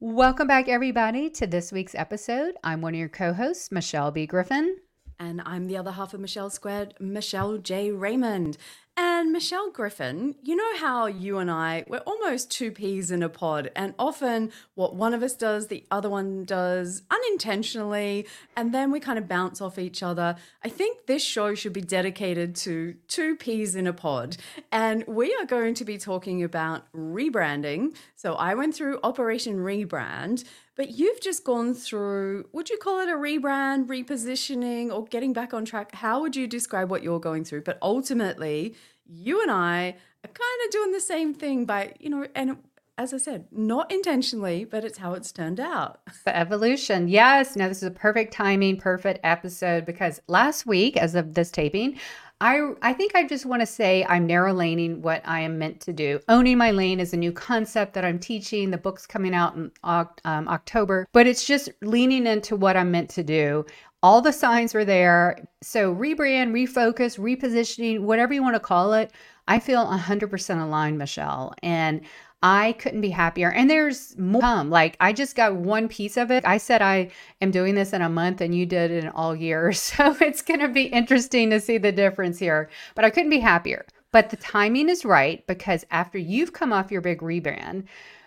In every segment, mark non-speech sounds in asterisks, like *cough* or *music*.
Welcome back, everybody, to this week's episode. I'm one of your co hosts, Michelle B. Griffin. And I'm the other half of Michelle Squared, Michelle J. Raymond. And Michelle Griffin, you know how you and I, we're almost two peas in a pod, and often what one of us does, the other one does unintentionally, and then we kind of bounce off each other. I think this show should be dedicated to two peas in a pod. And we are going to be talking about rebranding. So I went through Operation Rebrand. But you've just gone through, would you call it a rebrand, repositioning, or getting back on track? How would you describe what you're going through? But ultimately, you and I are kind of doing the same thing by, you know, and as I said, not intentionally, but it's how it's turned out. *laughs* The evolution. Yes. Now, this is a perfect timing, perfect episode because last week, as of this taping, I, I think I just want to say I'm narrow laning what I am meant to do. Owning my lane is a new concept that I'm teaching. The book's coming out in um, October, but it's just leaning into what I'm meant to do. All the signs were there. So, rebrand, refocus, repositioning, whatever you want to call it, I feel 100% aligned, Michelle. And I couldn't be happier. And there's more come. Like I just got one piece of it. I said I am doing this in a month and you did it in all year. *laughs* So it's going to be interesting to see the difference here. But I couldn't be happier. But the timing is right because after you've come off your big rebrand,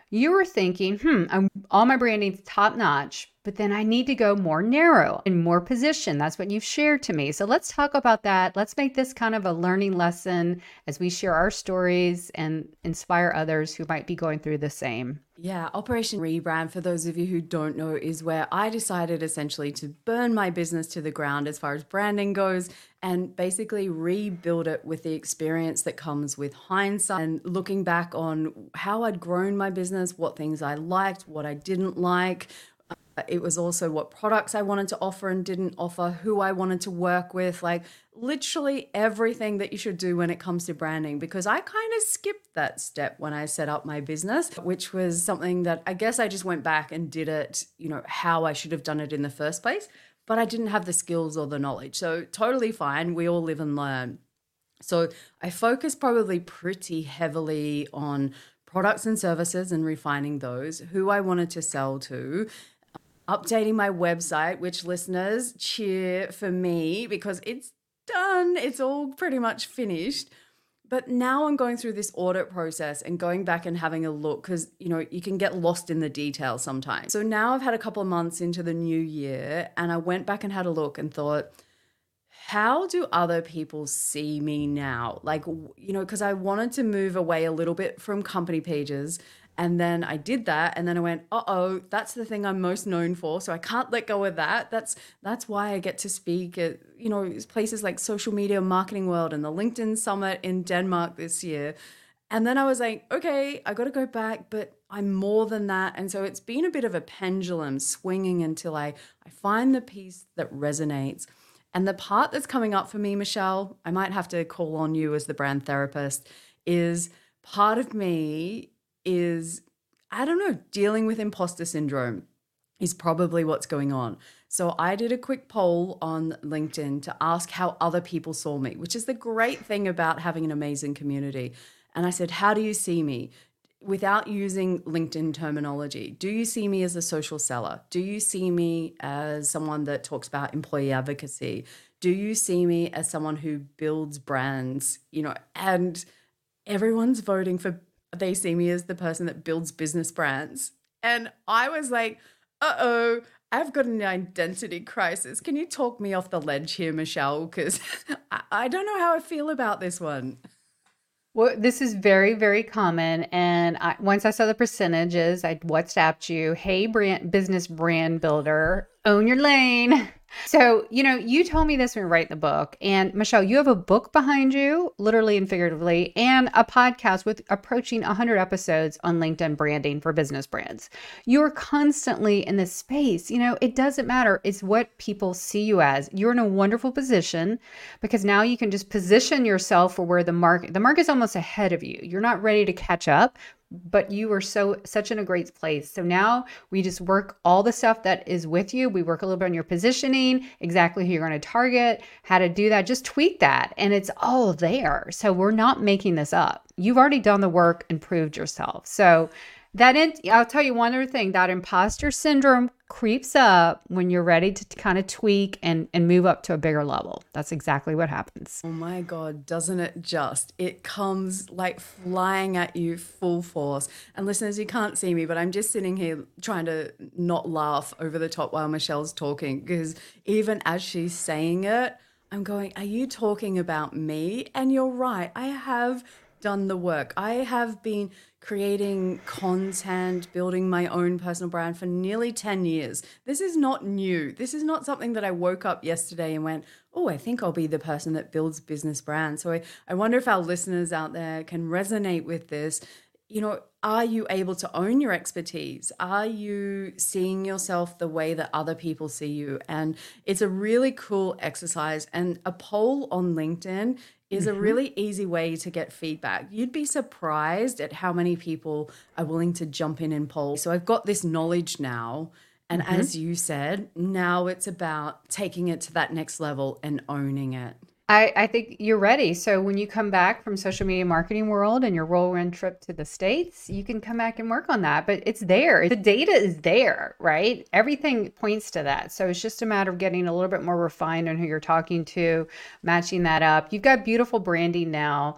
you were thinking, hmm, I'm, all my branding's top notch, but then I need to go more narrow and more position. That's what you've shared to me. So let's talk about that. Let's make this kind of a learning lesson as we share our stories and inspire others who might be going through the same. Yeah, Operation Rebrand, for those of you who don't know, is where I decided essentially to burn my business to the ground as far as branding goes and basically rebuild it with the experience that comes with hindsight and looking back on how I'd grown my business, what things I liked, what I didn't like, Uh, it was also what products I wanted to offer and didn't offer, who I wanted to work with, like literally everything that you should do when it comes to branding. Because I kind of skipped that step when I set up my business, which was something that I guess I just went back and did it, you know, how I should have done it in the first place. But I didn't have the skills or the knowledge. So, totally fine. We all live and learn. So, I focus probably pretty heavily on products and services and refining those, who I wanted to sell to, updating my website, which listeners cheer for me because it's done. It's all pretty much finished. But now I'm going through this audit process and going back and having a look because, you know, you can get lost in the details sometimes. So now I've had a couple of months into the new year and I went back and had a look and thought, how do other people see me now? Like, you know, because I wanted to move away a little bit from company pages and then I did that, and then I went, "Uh oh, that's the thing I'm most known for." So I can't let go of that. That's that's why I get to speak at you know places like Social Media Marketing World and the LinkedIn Summit in Denmark this year. And then I was like, okay, I got to go back, but I'm more than that. And so it's been a bit of a pendulum swinging until I I find the piece that resonates. And the part that's coming up for me, Michelle, I might have to call on you as the brand therapist, is part of me is, I don't know, dealing with imposter syndrome is probably what's going on. So I did a quick poll on LinkedIn to ask how other people saw me, which is the great thing about having an amazing community. And I said, How do you see me? Without using LinkedIn terminology, do you see me as a social seller? Do you see me as someone that talks about employee advocacy? Do you see me as someone who builds brands? You know, and everyone's voting for they see me as the person that builds business brands. And I was like, uh oh, I've got an identity crisis. Can you talk me off the ledge here, Michelle? Because *laughs* I, don't know how I feel about this one. Well, this is very, very common. And I, once I saw the percentages, I WhatsApped you, hey, brand, business brand builder, own your lane. *laughs* So, you know, you told me this when we write the book. And Michelle, you have a book behind you, literally and figuratively, and a podcast with approaching 100 episodes on LinkedIn branding for business brands. You're constantly in this space. You know, it doesn't matter. It's what people see you as. You're in a wonderful position because now you can just position yourself for where the market, the market's almost ahead of you. You're not ready to catch up, but you were so such in a great place. So now we just work all the stuff that is with you. We work a little bit on your positioning, exactly who you're going to target, how to do that. Just tweak that and it's all there. So we're not making this up. You've already done the work and proved yourself. So that in, I'll tell you one other thing that imposter syndrome creeps up when you're ready to kind of tweak and and move up to a bigger level. That's exactly what happens. Oh my god, doesn't it just? It comes like flying at you full force. And listeners, you can't see me, but I'm just sitting here trying to not laugh over the top while Michelle's talking because even as she's saying it, I'm going, "Are you talking about me?" And you're right. I have done the work. I have been creating content, building my own personal brand for nearly 10 years. This is not new. This is not something that I woke up yesterday and went, oh, I think I'll be the person that builds business brands. So I, I wonder if our listeners out there can resonate with this. You know, are you able to own your expertise? Are you seeing yourself the way that other people see you? And it's a really cool exercise. And a poll on LinkedIn is mm-hmm. a really easy way to get feedback. You'd be surprised at how many people are willing to jump in and poll. So I've got this knowledge now. And mm-hmm. as you said, now it's about taking it to that next level and owning it. I, I think you're ready. So when you come back from social media marketing world and your whirlwind trip to the States, you can come back and work on that. But it's there. The data is there, right? Everything points to that. So it's just a matter of getting a little bit more refined on who you're talking to, matching that up. You've got beautiful branding now.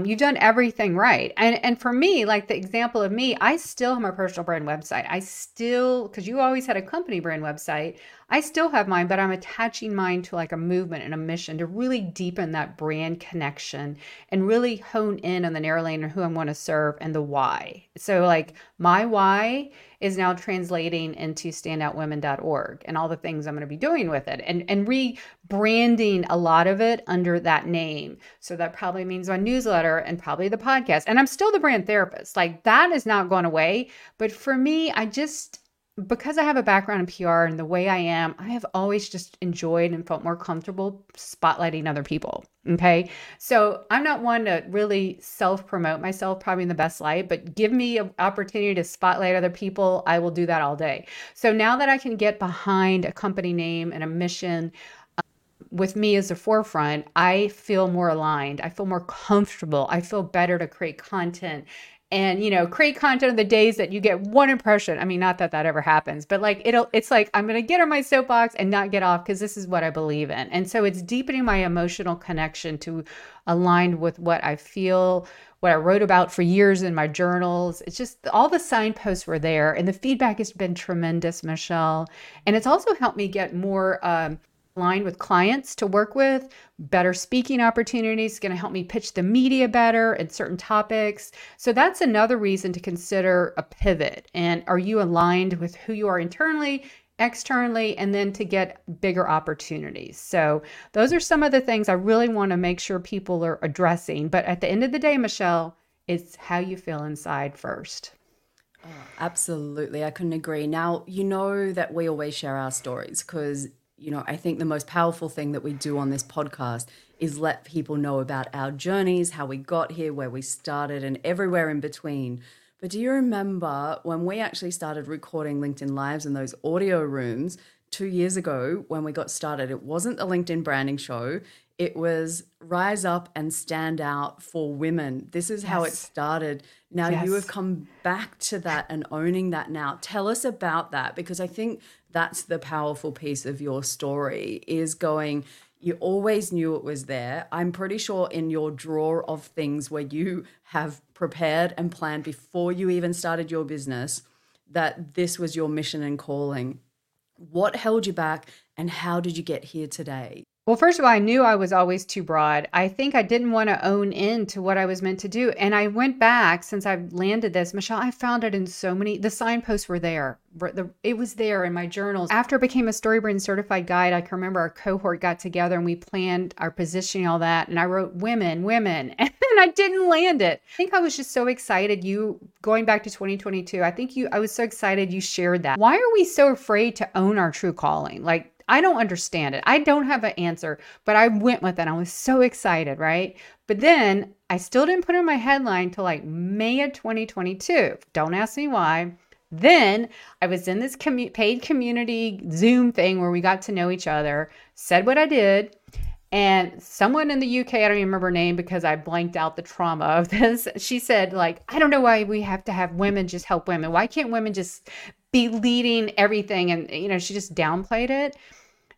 Mm-hmm. You've done everything right. And and for me, like the example of me, I still have my personal brand website. I still cuz you always had a company brand website. I still have mine, but I'm attaching mine to like a movement and a mission to really deepen that brand connection and really hone in on the narrow lane and who I want to serve and the why. So, like, my why is now translating into standoutwomen.org and all the things I'm going to be doing with it and, and rebranding a lot of it under that name. So, that probably means my newsletter and probably the podcast. And I'm still the brand therapist. Like, that is not going away. But for me, I just, because I have a background in PR and the way I am, I have always just enjoyed and felt more comfortable spotlighting other people. Okay. So I'm not one to really self promote myself, probably in the best light, but give me an opportunity to spotlight other people. I will do that all day. So now that I can get behind a company name and a mission, uh, with me as the forefront, I feel more aligned. I feel more comfortable. I feel better to create content and you know create content on the days that you get one impression. I mean not that that ever happens but like it'll it's like i'm gonna get on my soapbox and not get off because this is what i believe in. And so it's deepening my emotional connection to aligned with what i feel what i wrote about for years in my journals. It's just all the signposts were there and the feedback has been tremendous michelle. And it's also helped me get more um, aligned with clients to work with, better speaking opportunities, going to help me pitch the media better and certain topics. So that's another reason to consider a pivot. And are you aligned with who you are internally? externally and then to get bigger opportunities. So, those are some of the things I really want to make sure people are addressing. But at the end of the day, Michelle, it's how you feel inside first. Oh, absolutely. I couldn't agree. Now, you know that we always share our stories because you know, I think the most powerful thing that we do on this podcast is let people know about our journeys, how we got here, where we started, and everywhere in between. But do you remember when we actually started recording LinkedIn Lives in those audio rooms two years ago when we got started? It wasn't the LinkedIn branding show, it was Rise Up and Stand Out for Women. This is yes. how it started. Now yes. you have come back to that and owning that now. Tell us about that because I think that's the powerful piece of your story is going you always knew it was there. I'm pretty sure in your drawer of things where you have prepared and planned before you even started your business that this was your mission and calling. What held you back and how did you get here today? Well, first of all, I knew I was always too broad. I think I didn't want to own into what I was meant to do. And I went back since I've landed this. Michelle, I found it in so many, the signposts were there. It was there in my journals. After I became a StoryBrand certified guide, I can remember our cohort got together and we planned our positioning, all that. And I wrote women, women, *laughs* and I didn't land it. I think I was just so excited. You going back to 2022, I think you, I was so excited you shared that. Why are we so afraid to own our true calling? Like, I don't understand it. I don't have an answer, but I went with it. I was so excited, right? But then I still didn't put in my headline till like May of 2022. Don't ask me why. Then I was in this commu- paid community Zoom thing where we got to know each other, said what I did, And someone in the UK, I don't even remember her name because I blanked out the trauma of *laughs* this. She said, like, I don't know why we have to have women just help women. Why can't women just be leading everything? And, you know, she just downplayed it.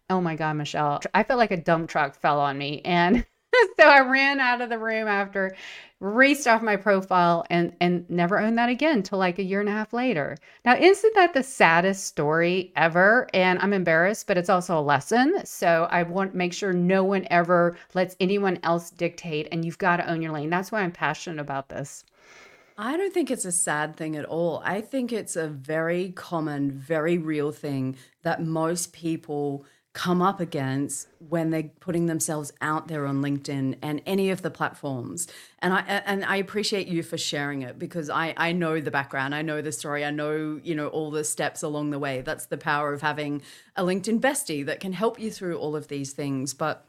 Oh my God, Michelle. I felt like a dump truck fell on me. And *laughs* so I ran out of the room after, raced off my profile, and and never owned that again till like a year and a half later. Now, isn't that the saddest story ever? And I'm embarrassed, but it's also a lesson. So I want to make sure no one ever lets anyone else dictate, and you've got to own your lane. That's why I'm passionate about this. I don't think it's a sad thing at all. I think it's a very common, very real thing that most people come up against when they're putting themselves out there on LinkedIn and any of the platforms. And I and I appreciate you for sharing it because I I know the background, I know the story, I know, you know, all the steps along the way. That's the power of having a LinkedIn bestie that can help you through all of these things. But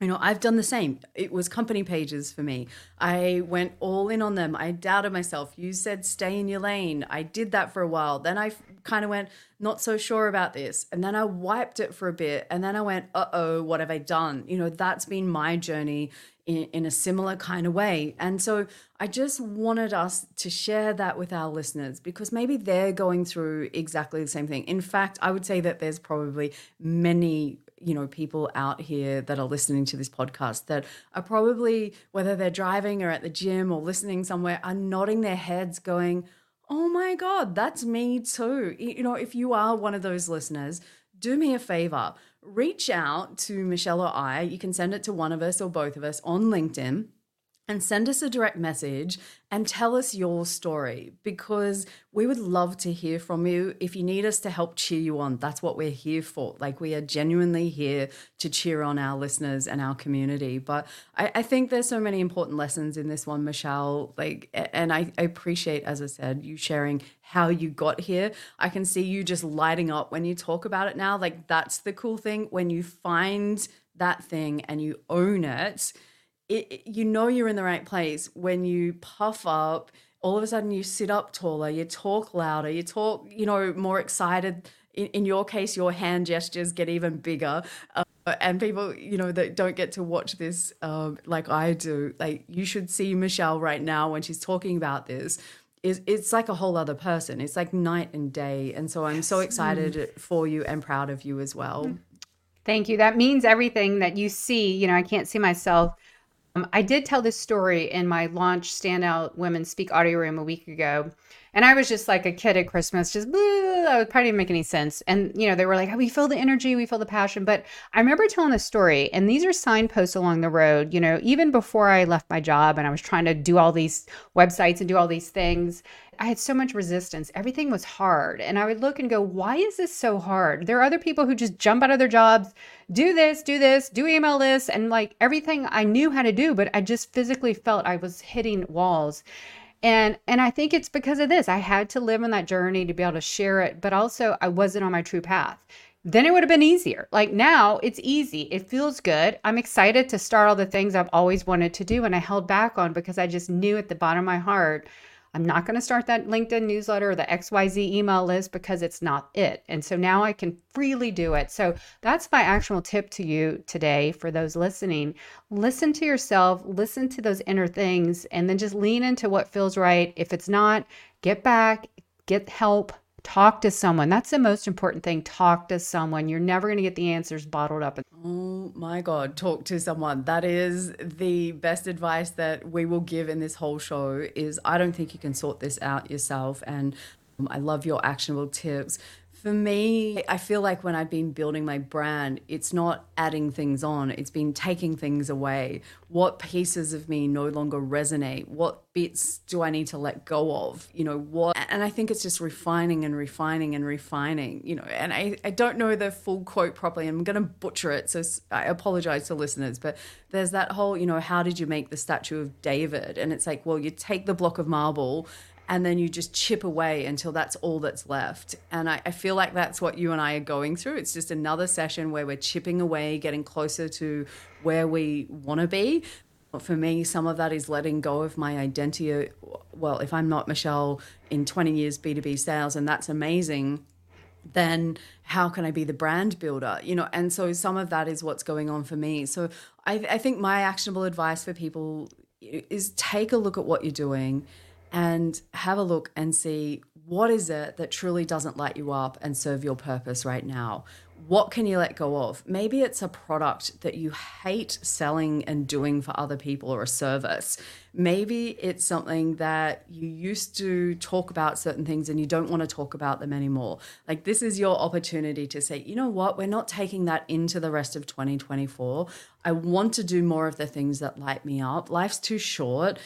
you know, I've done the same. It was company pages for me. I went all in on them. I doubted myself. You said stay in your lane. I did that for a while. Then I kind of went, not so sure about this. And then I wiped it for a bit. And then I went, uh oh, what have I done? You know, that's been my journey in, in a similar kind of way. And so I just wanted us to share that with our listeners because maybe they're going through exactly the same thing. In fact, I would say that there's probably many you know people out here that are listening to this podcast that are probably whether they're driving or at the gym or listening somewhere are nodding their heads going oh my god that's me too. You know if you are one of those listeners do me a favor. Reach out to michelle or i. You can send it to one of us or both of us on linkedin and send us a direct message and tell us your story because we would love to hear from you. If you need us to help cheer you on, that's what we're here for. Like, we are genuinely here to cheer on our listeners and our community. But I, I think there's so many important lessons in this one, Michelle. Like, and I, I appreciate, as I said, you sharing how you got here. I can see you just lighting up when you talk about it now. Like, that's the cool thing when you find that thing and you own it it, you know you're in the right place when you puff up all of a sudden you sit up taller you talk louder you talk you know more excited. In, in your case your hand gestures get even bigger. Uh, and people you know that don't get to watch this um, like i do like you should see michelle right now when she's talking about this. Is it's like a whole other person. It's like night and day. And so i'm so excited mm. for you and proud of you as well. Thank you. That means everything that you see you know i can't see myself um, I did tell this story in my launch Standout Women Speak audio room a week ago. And I was just like a kid at Christmas, just I was probably didn't make any sense. And you know, they were like, oh, "We feel the energy, we feel the passion." But I remember telling the story, and these are signposts along the road. You know, even before I left my job, and I was trying to do all these websites and do all these things, I had so much resistance. Everything was hard. And I would look and go, why is this so hard? There are other people who just jump out of their jobs, do this, do this, do email lists, and like everything I knew how to do, but I just physically felt I was hitting walls. And and I think it's because of this. I had to live on that journey to be able to share it, but also I wasn't on my true path. Then it would have been easier. Like now it's easy. It feels good. I'm excited to start all the things I've always wanted to do and I held back on because I just knew at the bottom of my heart I'm not going to start that LinkedIn newsletter or the XYZ email list because it's not it. And so now I can freely do it. So that's my actual tip to you today for those listening. Listen to yourself, listen to those inner things, and then just lean into what feels right. If it's not, get back, get help, Talk to someone. That's the most important thing. Talk to someone. You're never going to get the answers bottled up. Oh my God. Talk to someone. That is the best advice that we will give in this whole show is I don't think you can sort this out yourself. And um, I love your actionable tips for me, I feel like when I've been building my brand, it's not adding things on, it's been taking things away. What pieces of me no longer resonate? What bits do I need to let go of? You know, what? And I think it's just refining and refining and refining, you know. And I, I don't know the full quote properly. I'm going to butcher it. So I apologize to listeners. But there's that whole, you know, how did you make the statue of David? And it's like, well, you take the block of marble and then you just chip away until that's all that's left. And I, I, feel like that's what you and I are going through. It's just another session where we're chipping away, getting closer to where we want to be. But for me, some of that is letting go of my identity. Well, if I'm not Michelle in 20 years B2B sales, and that's amazing, then how can I be the brand builder? You know, and so some of that is what's going on for me. So I, I think my actionable advice for people is take a look at what you're doing and have a look and see what is it that truly doesn't light you up and serve your purpose right now what can you let go of? Maybe it's a product that you hate selling and doing for other people or a service. Maybe it's something that you used to talk about certain things and you don't want to talk about them anymore. Like, this is your opportunity to say, you know what, we're not taking that into the rest of 2024. I want to do more of the things that light me up. Life's too short.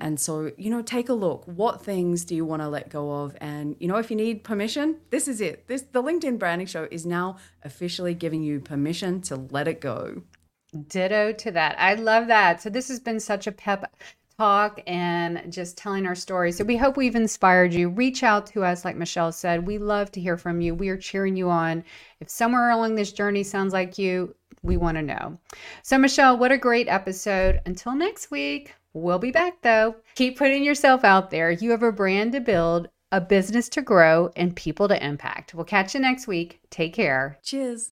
And so, you know, take a look. What things do you want to let go of? And, you know, if you need permission, this is it. This the LinkedIn Branding Show is now officially giving you permission to let it go. Ditto to that. I love that. So this has been such a pep talk and just telling our story. So we hope we've inspired you. Reach out to us, like Michelle said. We love to hear from you. We are cheering you on. If somewhere along this journey sounds like you, we want to know. So, Michelle, what a great episode. Until next week. We'll be back though. Keep putting yourself out there. You have a brand to build, a business to grow, and people to impact. We'll catch you next week. Take care. Cheers.